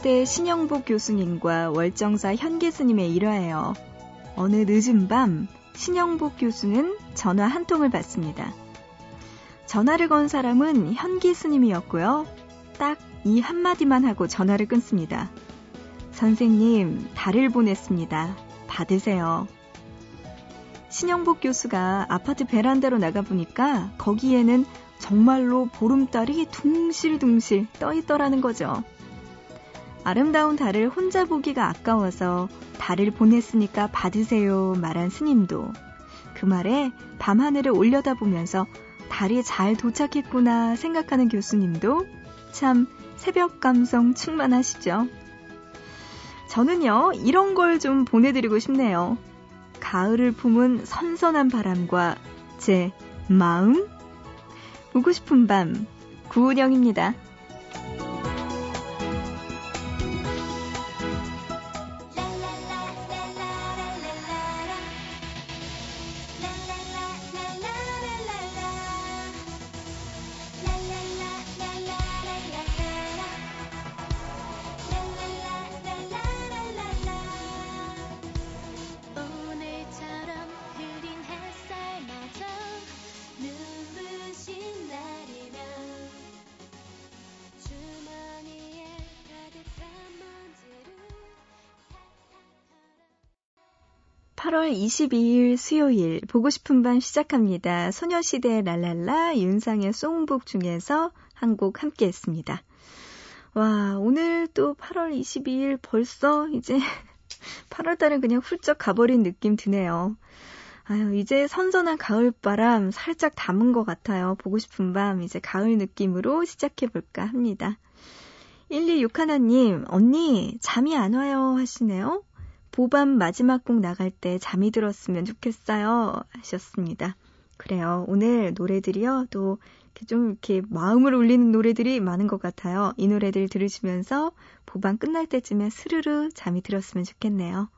성공회대 신영복 교수님과 월정사 현계 스님의 일화예요. 어느 늦은 밤 신영복 교수는 전화 한 통을 받습니다. 전화를 건 사람은 현기 스님이었고요. 딱 이 한마디만 하고 전화를 끊습니다. 선생님, 달을 보냈습니다. 받으세요. 신영복 교수가 아파트 베란다로 나가보니까 거기에는 정말로 보름달이 둥실둥실 떠있더라는 거죠. 아름다운 달을 혼자 보기가 아까워서 달을 보냈으니까 받으세요 말한 스님도 그 말에 밤하늘을 올려다보면서 달이 잘 도착했구나 생각하는 교수님도 참 새벽 감성 충만하시죠. 저는요, 이런 걸 좀 보내드리고 싶네요. 가을을 품은 선선한 바람과 제 마음? 보고 싶은 밤, 구은영입니다. 8월 22일 수요일 보고 싶은 밤 시작합니다. 소녀시대 랄랄라 윤상의 송북 중에서 한 곡 함께 했습니다. 와, 오늘 또 8월 22일 벌써 이제 8월 달은 그냥 훌쩍 가버린 느낌 드네요. 아유, 이제 선선한 가을바람 살짝 담은 것 같아요. 보고 싶은 밤 이제 가을 느낌으로 시작해볼까 합니다. 1261님, 언니, 잠이 안 와요 하시네요. 보밤 마지막 곡 나갈 때 잠이 들었으면 좋겠어요. 하셨습니다. 그래요. 오늘 노래들이요. 또 좀 이렇게 마음을 울리는 노래들이 많은 것 같아요. 이 노래들 들으시면서 보밤 끝날 때쯤에 스르르 잠이 들었으면 좋겠네요.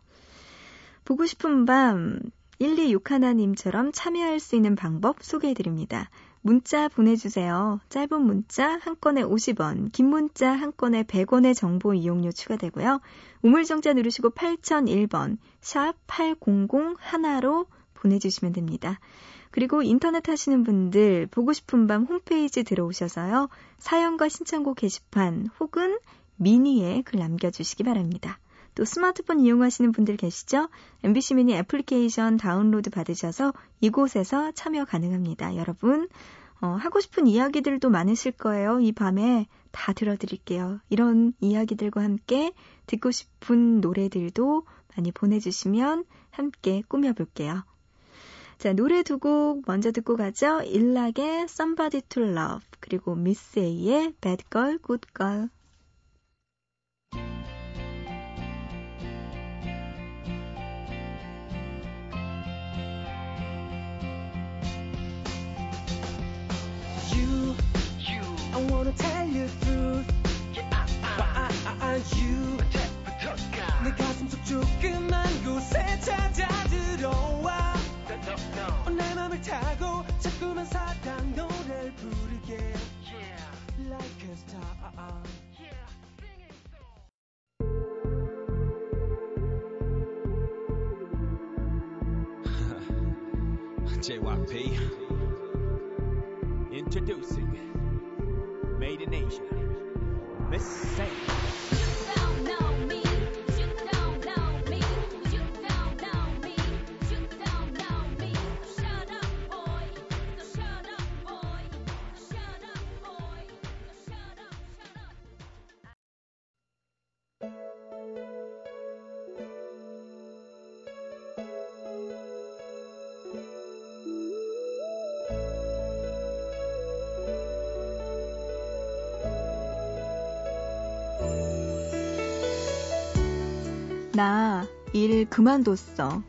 보고 싶은 밤 1261님처럼 참여할 수 있는 방법 소개해드립니다. 문자 보내주세요. 짧은 문자 한 건에 50원, 긴 문자 한 건에 100원의 정보 이용료 추가되고요. 우물정자 누르시고 8001번, 샵 8001로 보내주시면 됩니다. 그리고 인터넷 하시는 분들 보고 싶은 밤 홈페이지 들어오셔서요. 사연과 신청곡 게시판 혹은 미니에 글 남겨주시기 바랍니다. 또 스마트폰 이용하시는 분들 계시죠? MBC 미니 애플리케이션 다운로드 받으셔서 이곳에서 참여 가능합니다. 여러분, 어, 하고 싶은 이야기들도 많으실 거예요. 이 밤에 다 들어드릴게요. 이런 이야기들과 함께 듣고 싶은 노래들도 많이 보내주시면 함께 꾸며볼게요. 자, 노래 두 곡 먼저 듣고 가죠. 일락의 Somebody to Love, 그리고 미스 A의 Bad Girl, Good Girl. Tell you Why are you 내 가슴 속 조그만 곳에 찾아 들어와 내 맘을 타고 자꾸만 사랑 노래를 부르게 Like a star JYP Introducing made in Asia. Miss Sam. 나 일 그만뒀어.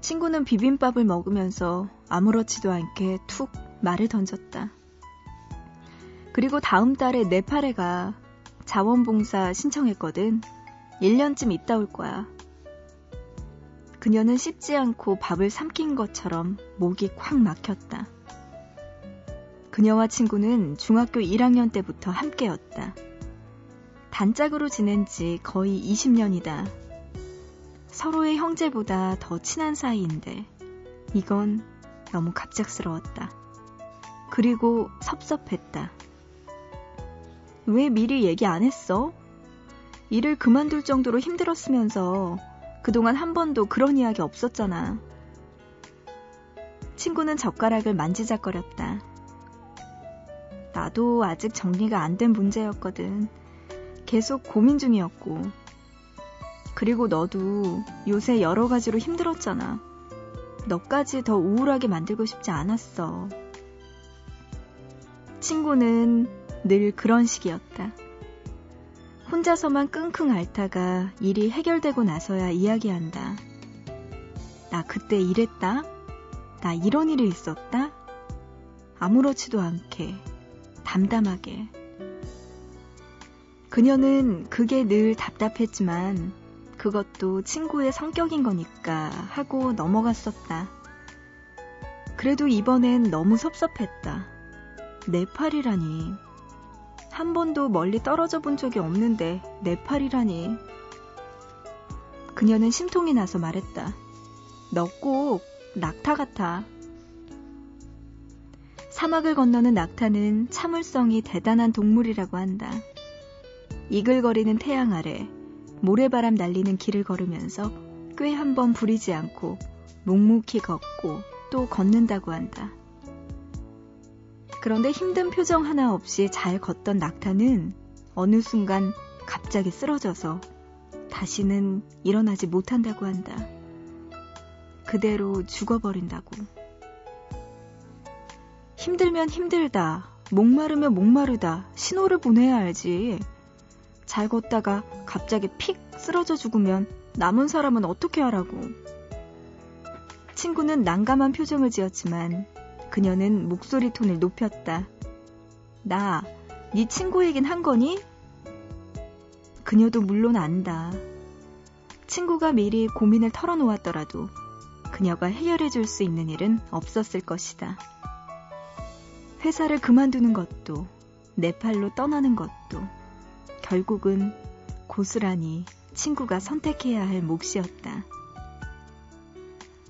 친구는 비빔밥을 먹으면서 아무렇지도 않게 툭 말을 던졌다. 그리고 다음 달에 네팔에 가 자원봉사 신청했거든. 1년쯤 있다 올 거야. 그녀는 씹지 않고 밥을 삼킨 것처럼 목이 콱 막혔다. 그녀와 친구는 중학교 1학년 때부터 함께였다. 단짝으로 지낸 지 거의 20년이다. 서로의 형제보다 더 친한 사이인데 이건 너무 갑작스러웠다. 그리고 섭섭했다. 왜 미리 얘기 안 했어? 일을 그만둘 정도로 힘들었으면서 그동안 한 번도 그런 이야기 없었잖아. 친구는 젓가락을 만지작거렸다. 나도 아직 정리가 안 된 문제였거든. 계속 고민 중이었고. 그리고 너도 요새 여러 가지로 힘들었잖아. 너까지 더 우울하게 만들고 싶지 않았어. 친구는 늘 그런 식이었다. 혼자서만 끙끙 앓다가 일이 해결되고 나서야 이야기한다. 나 그때 이랬다? 나 이런 일이 있었다? 아무렇지도 않게, 담담하게. 그녀는 그게 늘 답답했지만 그것도 친구의 성격인 거니까 하고 넘어갔었다. 그래도 이번엔 너무 섭섭했다. 네팔이라니. 한 번도 멀리 떨어져 본 적이 없는데 네팔이라니. 그녀는 심통이 나서 말했다. 너 꼭 낙타 같아. 사막을 건너는 낙타는 참을성이 대단한 동물이라고 한다. 이글거리는 태양 아래 모래바람 날리는 길을 걸으면서 꽤 한 번 부리지 않고 묵묵히 걷고 또 걷는다고 한다. 그런데 힘든 표정 하나 없이 잘 걷던 낙타는 어느 순간 갑자기 쓰러져서 다시는 일어나지 못한다고 한다. 그대로 죽어버린다고. 힘들면 힘들다. 목마르면 목마르다. 신호를 보내야 알지. 잘 걷다가 갑자기 픽 쓰러져 죽으면 남은 사람은 어떻게 하라고. 친구는 난감한 표정을 지었지만 그녀는 목소리 톤을 높였다. 나, 네 친구이긴 한 거니? 그녀도 물론 안다. 친구가 미리 고민을 털어놓았더라도 그녀가 해결해 줄 수 있는 일은 없었을 것이다. 회사를 그만두는 것도, 네팔로 떠나는 것도, 결국은 고스란히 친구가 선택해야 할 몫이었다.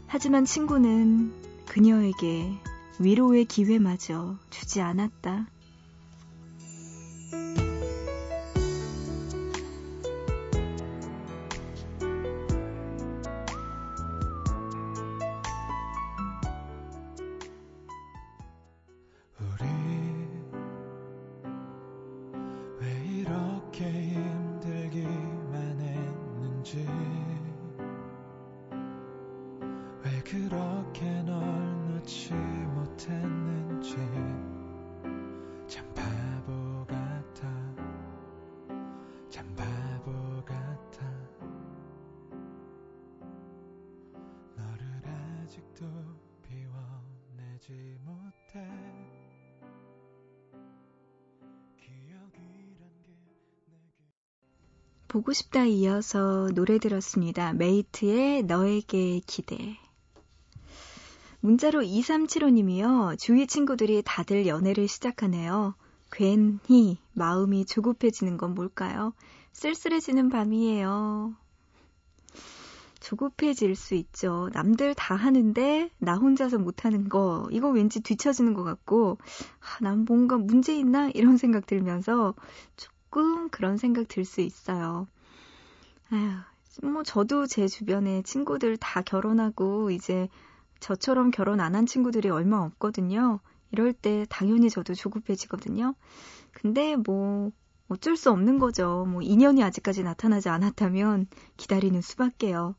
하지만 친구는 그녀에게 위로의 기회마저 주지 않았다. 보고 싶다 이어서 노래 들었습니다. 메이트의 너에게 기대. 문자로 2375님이요. 주위 친구들이 다들 연애를 시작하네요. 괜히 마음이 조급해지는 건 뭘까요? 쓸쓸해지는 밤이에요. 조급해질 수 있죠. 남들 다 하는데 나 혼자서 못하는 거 이거 왠지 뒤처지는 것 같고 아, 난 뭔가 문제 있나 이런 생각 들면서 조금 그런 생각 들 수 있어요. 아휴, 뭐 저도 제 주변에 친구들 다 결혼하고 이제 저처럼 결혼 안 한 친구들이 얼마 없거든요. 이럴 때 당연히 저도 조급해지거든요. 근데 뭐 어쩔 수 없는 거죠. 뭐 인연이 아직까지 나타나지 않았다면 기다리는 수밖에요.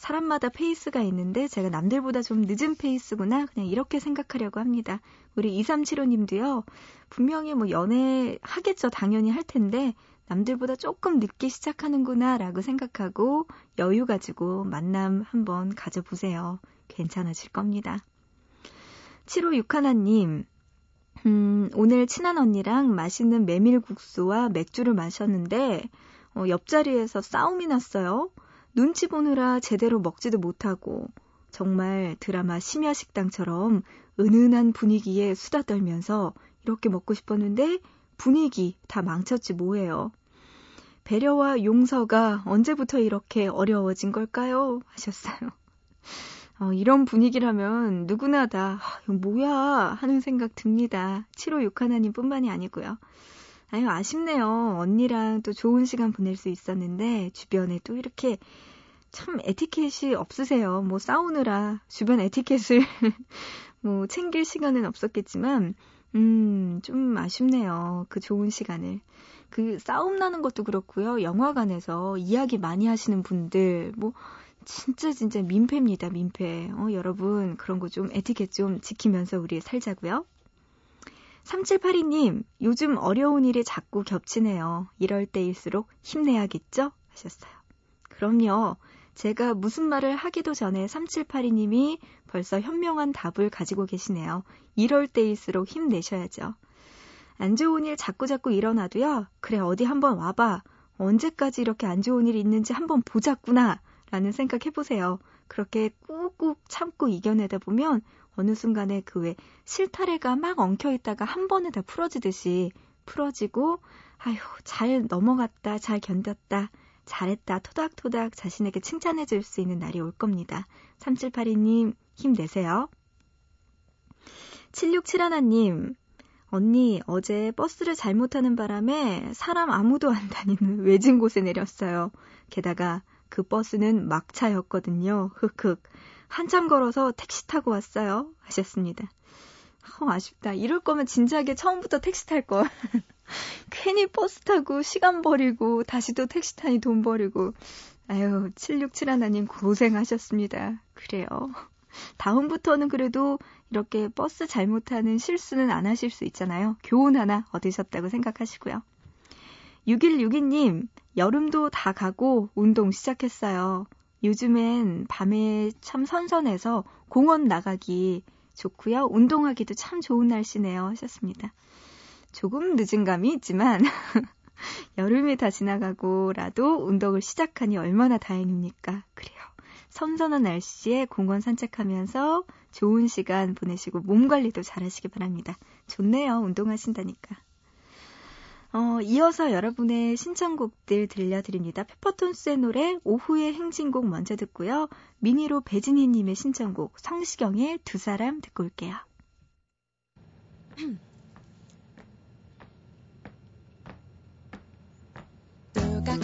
사람마다 페이스가 있는데 제가 남들보다 좀 늦은 페이스구나. 그냥 이렇게 생각하려고 합니다. 우리 2375님도요. 분명히 뭐 연애 하겠죠. 당연히 할 텐데 남들보다 조금 늦게 시작하는구나 라고 생각하고 여유 가지고 만남 한번 가져보세요. 괜찮아질 겁니다. 7561님, 음, 오늘 친한 언니랑 맛있는 메밀국수와 맥주를 마셨는데, 어, 옆자리에서 싸움이 났어요. 눈치 보느라 제대로 먹지도 못하고, 정말 드라마 심야 식당처럼 은은한 분위기에 수다 떨면서 이렇게 먹고 싶었는데, 분위기 다 망쳤지 뭐예요. 배려와 용서가 언제부터 이렇게 어려워진 걸까요? 하셨어요. 어, 이런 분위기라면 누구나 다, 아, 뭐야? 하는 생각 듭니다. 7561하나님 뿐만이 아니고요. 아유, 아쉽네요. 언니랑 또 좋은 시간 보낼 수 있었는데, 주변에 또 이렇게 참 에티켓이 없으세요. 뭐 싸우느라 주변 에티켓을 뭐 챙길 시간은 없었겠지만, 음, 좀 아쉽네요. 그 좋은 시간을. 그 싸움 나는 것도 그렇고요. 영화관에서 이야기 많이 하시는 분들, 뭐, 진짜 진짜 민폐입니다, 민폐. 어, 여러분, 그런 거 좀 에티켓 좀 지키면서 우리 살자고요. 3782님, 요즘 어려운 일이 자꾸 겹치네요. 이럴 때일수록 힘내야겠죠? 하셨어요. 그럼요. 제가 무슨 말을 하기도 전에 3782님이 벌써 현명한 답을 가지고 계시네요. 이럴 때일수록 힘내셔야죠. 안 좋은 일 자꾸자꾸 일어나도요. 그래, 어디 한번 와봐. 언제까지 이렇게 안 좋은 일이 있는지 한번 보자꾸나. 라는 생각 해보세요. 그렇게 꾹꾹 참고 이겨내다 보면 어느 순간에 그외 실타래가 막 엉켜 있다가 한 번에 다 풀어지듯이 풀어지고 아휴 잘 넘어갔다 잘 견뎠다 잘했다 토닥토닥 자신에게 칭찬해 줄 수 있는 날이 올 겁니다. 3782님 힘내세요. 7671님 언니 어제 버스를 잘못하는 바람에 사람 아무도 안 다니는 외진 곳에 내렸어요. 게다가 그 버스는 막차였거든요. 흑흑. 한참 걸어서 택시 타고 왔어요. 하셨습니다. 어, 아쉽다. 이럴 거면 진작에 처음부터 택시 탈 걸. 괜히 버스 타고 시간 버리고 다시 또 택시 타니 돈 버리고. 아유, 7671님 고생하셨습니다. 그래요. 다음부터는 그래도 이렇게 버스 잘못하는 실수는 안 하실 수 있잖아요. 교훈 하나 얻으셨다고 생각하시고요. 6162님, 여름도 다 가고 운동 시작했어요. 요즘엔 밤에 참 선선해서 공원 나가기 좋고요. 운동하기도 참 좋은 날씨네요. 하셨습니다. 조금 늦은 감이 있지만 여름이 다 지나가고라도 운동을 시작하니 얼마나 다행입니까? 그래요. 선선한 날씨에 공원 산책하면서 좋은 시간 보내시고 몸 관리도 잘 하시기 바랍니다. 좋네요. 운동하신다니까. 어, 이어서 여러분의 신청곡들 들려드립니다. 페퍼톤스의 노래 오후의 행진곡 먼저 듣고요. 미니로 배진희님의 신청곡 성시경의 두 사람 듣고 올게요. 모두가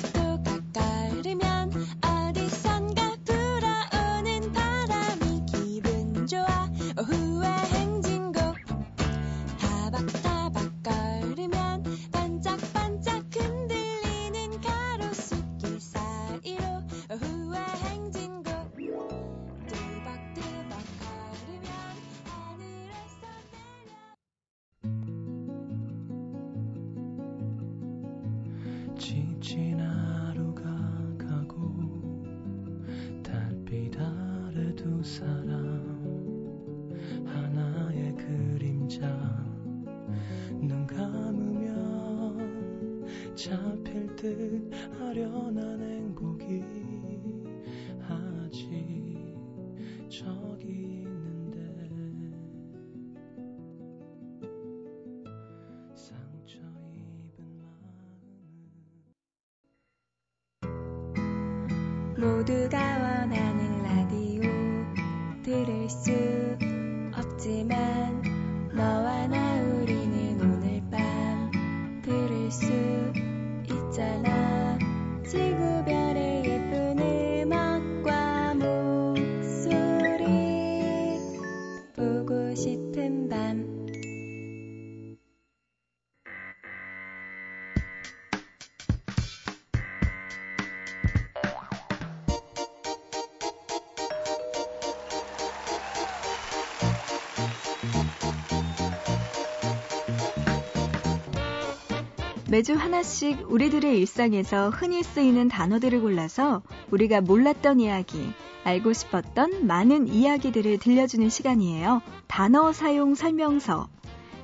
매주 하나씩 우리들의 일상에서 흔히 쓰이는 단어들을 골라서 우리가 몰랐던 이야기, 알고 싶었던 많은 이야기들을 들려주는 시간이에요. 단어 사용 설명서.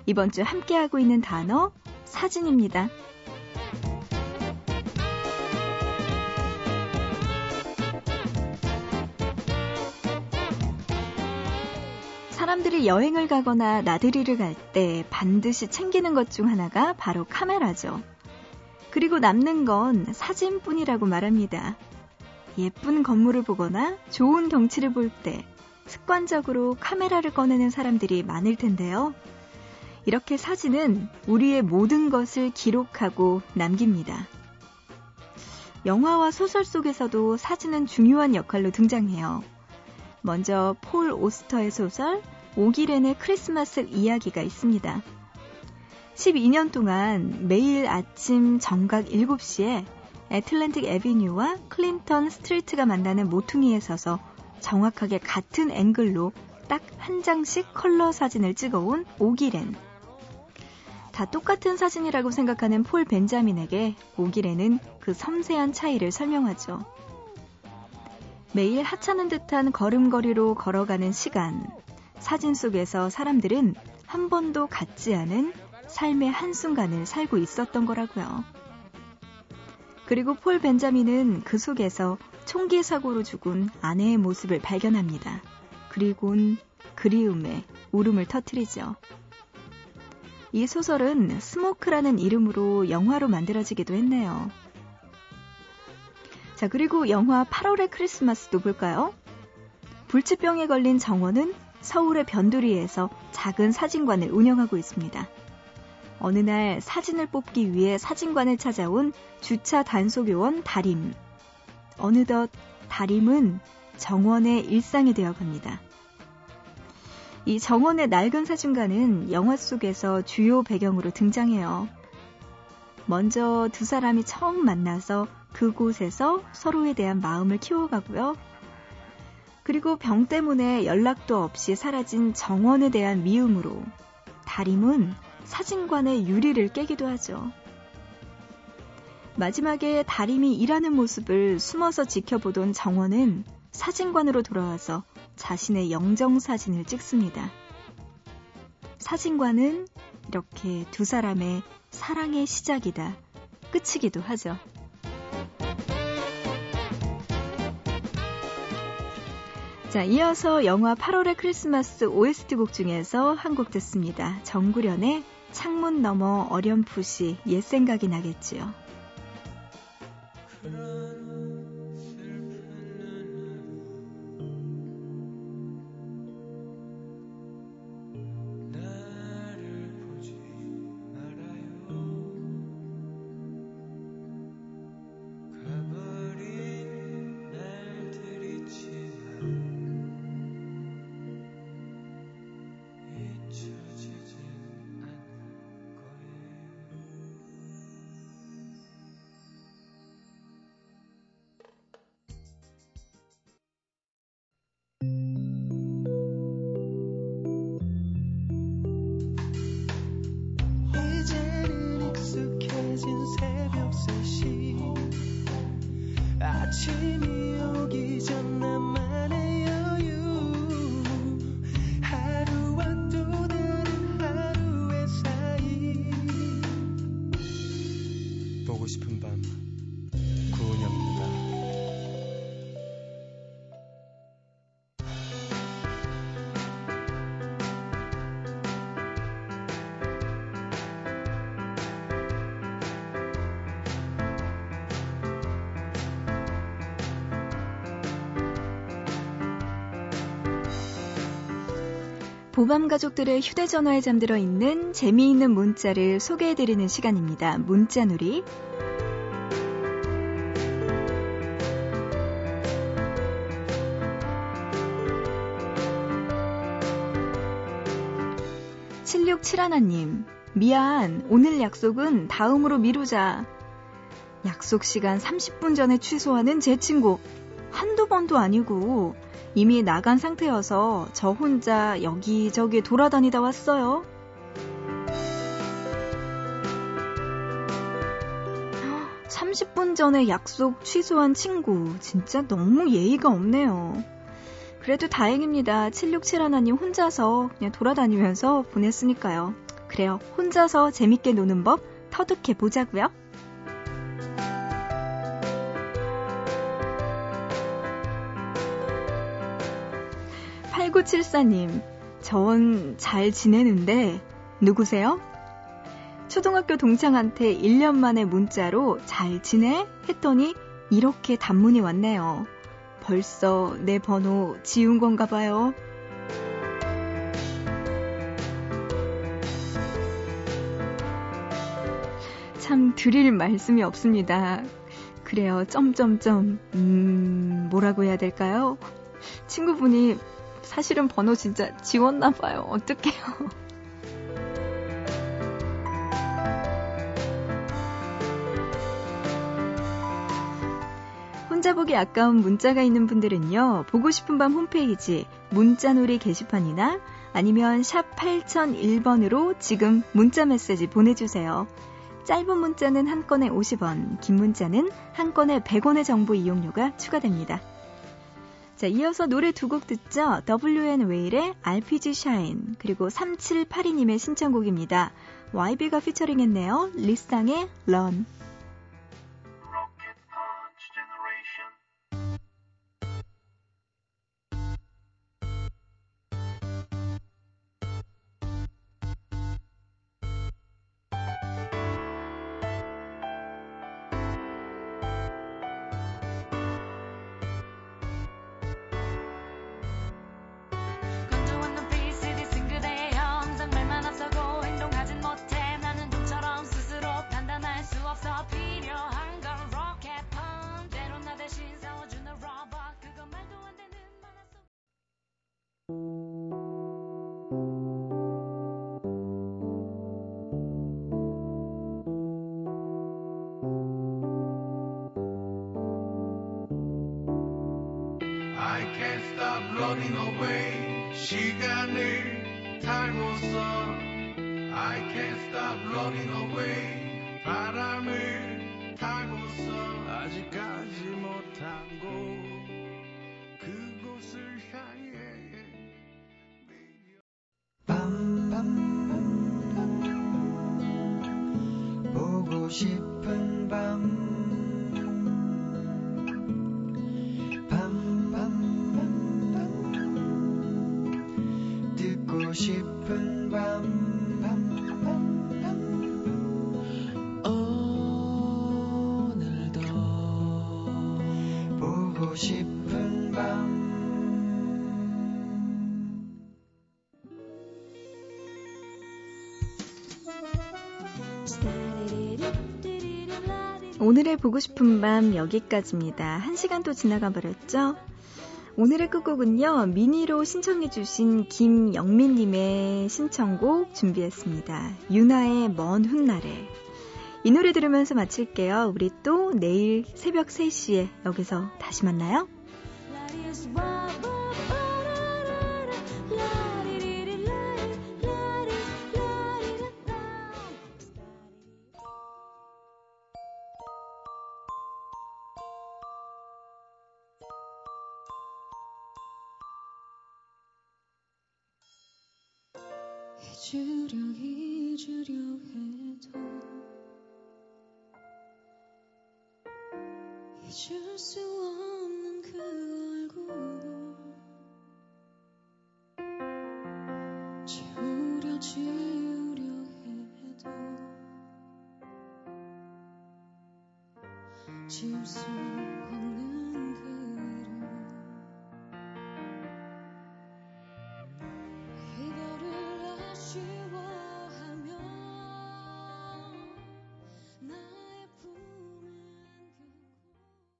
이번 주 함께하고 있는 단어, 사진입니다. 사람들이 여행을 가거나 나들이를 갈 때 반드시 챙기는 것 중 하나가 바로 카메라죠. 그리고 남는 건 사진뿐이라고 말합니다. 예쁜 건물을 보거나 좋은 경치를 볼 때 습관적으로 카메라를 꺼내는 사람들이 많을 텐데요. 이렇게 사진은 우리의 모든 것을 기록하고 남깁니다. 영화와 소설 속에서도 사진은 중요한 역할로 등장해요. 먼저 폴 오스터의 소설 오기렌의 크리스마스 이야기가 있습니다. 12년 동안 매일 아침 정각 7시에 애틀랜틱 에비뉴와 클린턴 스트리트가 만나는 모퉁이에 서서 정확하게 같은 앵글로 딱 한 장씩 컬러 사진을 찍어온 오기 렌. 다 똑같은 사진이라고 생각하는 폴 벤자민에게 오기 렌은 그 섬세한 차이를 설명하죠. 매일 하찮은 듯한 걸음걸이로 걸어가는 시간. 사진 속에서 사람들은 한 번도 갖지 않은 삶의 한순간을 살고 있었던 거라고요. 그리고 폴 벤자민은 그 속에서 총기 사고로 죽은 아내의 모습을 발견합니다. 그리곤 그리움에 울음을 터뜨리죠. 이 소설은 스모크라는 이름으로 영화로 만들어지기도 했네요. 자, 그리고 영화 8월의 크리스마스도 볼까요? 불치병에 걸린 정원은 서울의 변두리에서 작은 사진관을 운영하고 있습니다. 어느 날 사진을 뽑기 위해 사진관을 찾아온 주차 단속 요원 다림. 어느덧 다림은 정원의 일상이 되어 갑니다. 이 정원의 낡은 사진관은 영화 속에서 주요 배경으로 등장해요. 먼저 두 사람이 처음 만나서 그곳에서 서로에 대한 마음을 키워가고요. 그리고 병 때문에 연락도 없이 사라진 정원에 대한 미움으로 다림은 사진관의 유리를 깨기도 하죠. 마지막에 다림이 일하는 모습을 숨어서 지켜보던 정원은 사진관으로 돌아와서 자신의 영정 사진을 찍습니다. 사진관은 이렇게 두 사람의 사랑의 시작이다, 끝이기도 하죠. 자, 이어서 영화 8월의 크리스마스 OST곡 중에서 한 곡 듣습니다. 정구련의 창문 너머 어렴풋이 옛 생각이 나겠지요. 보밤 가족들의 휴대전화에 잠들어 있는 재미있는 문자를 소개해드리는 시간입니다. 문자놀이. 칠육칠하나님 미안. 오늘 약속은 다음으로 미루자. 약속 시간 30분 전에 취소하는 제 친구. 한두 번도 아니고 이미 나간 상태여서 저 혼자 여기저기 돌아다니다 왔어요. (30분) 전에 약속 취소한 친구 진짜 너무 예의가 없네요. 그래도 다행입니다. 767 하나님 혼자서 그냥 돌아다니면서 보냈으니까요. 그래요. 혼자서 재밌게 노는 법 터득해 보자고요. 8974님, 전 잘 지내는데, 누구세요? 초등학교 동창한테 1년 만에 문자로 잘 지내? 했더니 이렇게 단문이 왔네요. 벌써 내 번호 지운 건가 봐요. 참 드릴 말씀이 없습니다. 그래요. 점점점 음 뭐라고 해야 될까요? 친구분이 사실은 번호 진짜 지웠나 봐요. 어떡해요. 혼자 보기 아까운 문자가 있는 분들은요. 보고 싶은 밤 홈페이지 문자놀이 게시판이나 아니면 샵 8001번으로 지금 문자 메시지 보내주세요. 짧은 문자는 한 건에 50원, 긴 문자는 한 건에 100원의 정보 이용료가 추가됩니다. 자, 이어서 노래 두 곡 듣죠. WN 웨일의 RPG Shine 그리고 3782님의 신청곡입니다. YB가 피처링했네요. 리쌍의 Run. Running away. 시간을 달고서 I can't stop running away. 바람을 타고서 아직 가지 못한 곳. 그곳을 향해. 밤밤. 보고 싶은 밤 싶은 밤. 오늘의 보고 싶은 밤 여기까지입니다. 한 시간도 지나가 버렸죠? 오늘의 끝곡은요, 미니로 신청해주신 김영민님의 신청곡 준비했습니다. 유나의 먼 훗날에. 이 노래 들으면서 마칠게요. 우리 또 내일 새벽 3시에 여기서 다시 만나요. 잊으려 잊을 수 없는 그 얼굴. 지우려 지우려 해도 지울 수